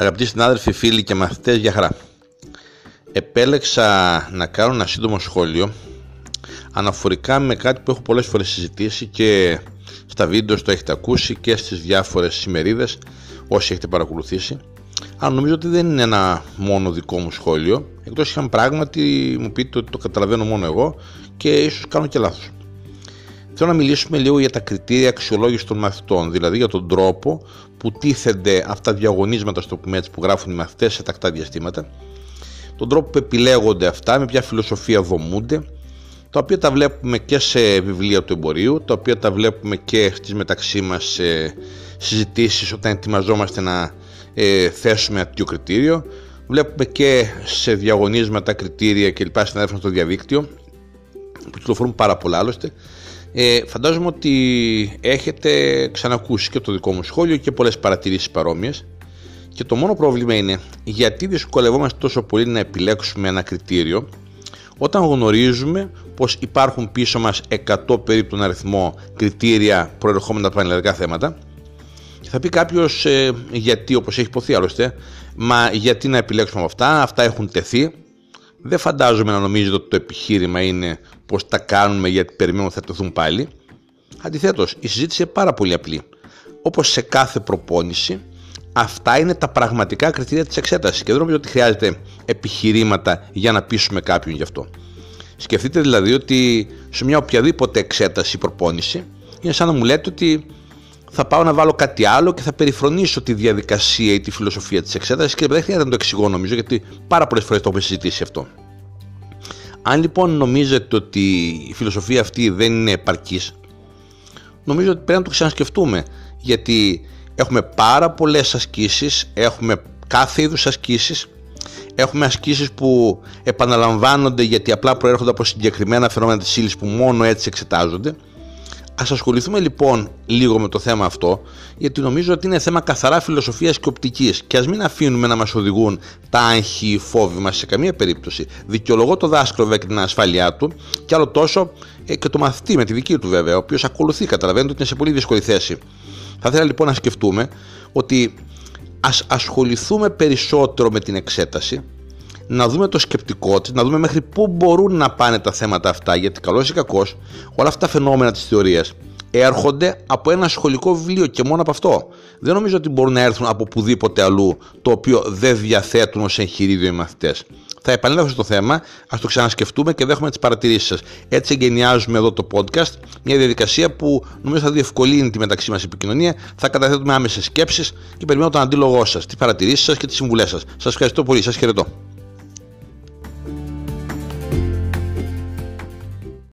Αγαπητοί συνάδελφοι, φίλοι και μαθητές, για χαρά. Επέλεξα να κάνω ένα σύντομο σχόλιο αναφορικά με κάτι που έχω πολλές φορές συζητήσει και στα βίντεο το έχετε ακούσει και στις διάφορες ημερίδες όσοι έχετε παρακολουθήσει αλλά νομίζω ότι δεν είναι ένα μόνο δικό μου σχόλιο εκτός είχαν πράγματι μου πείτε ότι το καταλαβαίνω μόνο εγώ και ίσως κάνω και λάθος. Θέλω να μιλήσουμε λίγο για τα κριτήρια αξιολόγησης των μαθητών, δηλαδή για τον τρόπο που τίθενται αυτά τα διαγωνίσματα στο πούμε που γράφουν οι μαθητές σε τακτά διαστήματα, τον τρόπο που επιλέγονται αυτά, με ποια φιλοσοφία δομούνται, τα οποία τα βλέπουμε και σε βιβλία του εμπορίου, τα οποία τα βλέπουμε και στις μεταξύ μας ε, συζητήσεις όταν ετοιμαζόμαστε να ε, θέσουμε αυτό κριτήριο. Βλέπουμε και σε διαγωνίσματα, κριτήρια και λοιπά συνάδελφα στο διαδίκτυο που κυκλοφορούν πάρα πολλά άλλωστε ε, φαντάζομαι ότι έχετε ξανακούσει και το δικό μου σχόλιο και πολλές παρατηρήσεις παρόμοιες. Και το μόνο πρόβλημα είναι γιατί δυσκολευόμαστε τόσο πολύ να επιλέξουμε ένα κριτήριο όταν γνωρίζουμε πως υπάρχουν πίσω μας 100 περίπου τον αριθμό κριτήρια προερχόμενα από πανελλαδικά θέματα. Και θα πει κάποιος ε, γιατί όπως έχει υποθεί άλλωστε μα γιατί να επιλέξουμε από αυτά, αυτά έχουν τεθεί δεν φαντάζομαι να νομίζετε ότι το επιχείρημα είναι πως τα κάνουμε γιατί περιμένουμε θα τεθούν πάλι. Αντιθέτως, η συζήτηση είναι πάρα πολύ απλή. Όπως σε κάθε προπόνηση, αυτά είναι τα πραγματικά κριτήρια της εξέτασης και δεν νομίζω ότι χρειάζεται επιχειρήματα για να πείσουμε κάποιον γι' αυτό. Σκεφτείτε δηλαδή ότι σε μια οποιαδήποτε εξέταση ή προπόνηση είναι σαν να μου λέτε ότι θα πάω να βάλω κάτι άλλο και θα περιφρονήσω τη διαδικασία ή τη φιλοσοφία της εξέτασης και δεν χρειάζεται να το εξηγώ νομίζω γιατί πάρα πολλές φορές το έχουμε συζητήσει αυτό. Αν λοιπόν νομίζετε ότι η φιλοσοφία αυτή δεν είναι επαρκής, νομίζω ότι πρέπει να το ξανασκεφτούμε γιατί έχουμε πάρα πολλές ασκήσεις, έχουμε κάθε είδους ασκήσεις, έχουμε ασκήσεις που επαναλαμβάνονται γιατί απλά προέρχονται από συγκεκριμένα φαινόμενα της ύλης που μόνο έτσι εξετάζονται Ας ασχοληθούμε λοιπόν λίγο με το θέμα αυτό, γιατί νομίζω ότι είναι θέμα καθαρά φιλοσοφίας και οπτικής και ας μην αφήνουμε να μας οδηγούν τα άγχη, οι φόβοι μας σε καμία περίπτωση. Δικαιολογώ το δάσκαλο βέβαια και την ασφάλειά του και άλλο τόσο ε, και το μαθητή με τη δική του βέβαια, ο οποίος ακολουθεί, καταλαβαίνετε ότι είναι σε πολύ δύσκολη θέση. Θα ήθελα λοιπόν να σκεφτούμε ότι ας ασχοληθούμε περισσότερο με την εξέταση, να δούμε το σκεπτικό της, να δούμε μέχρι πού μπορούν να πάνε τα θέματα αυτά. Γιατί καλός ή κακός, όλα αυτά τα φαινόμενα της θεωρίας έρχονται από ένα σχολικό βιβλίο και μόνο από αυτό. Δεν νομίζω ότι μπορούν να έρθουν από οπουδήποτε αλλού το οποίο δεν διαθέτουν ως εγχειρίδιο οι μαθητές. Θα επανέλθω στο θέμα, ας το ξανασκεφτούμε και δέχομαι τις παρατηρήσεις σας. Έτσι εγκαινιάζουμε εδώ το podcast, μια διαδικασία που νομίζω θα διευκολύνει τη μεταξύ μας επικοινωνία. Θα καταθέτουμε άμεσες σκέψεις και περιμένω τον αντίλογό σας, τις παρατηρήσεις σας και τις συμβουλές σας. Σας ευχαριστώ πολύ, σας χαιρετώ.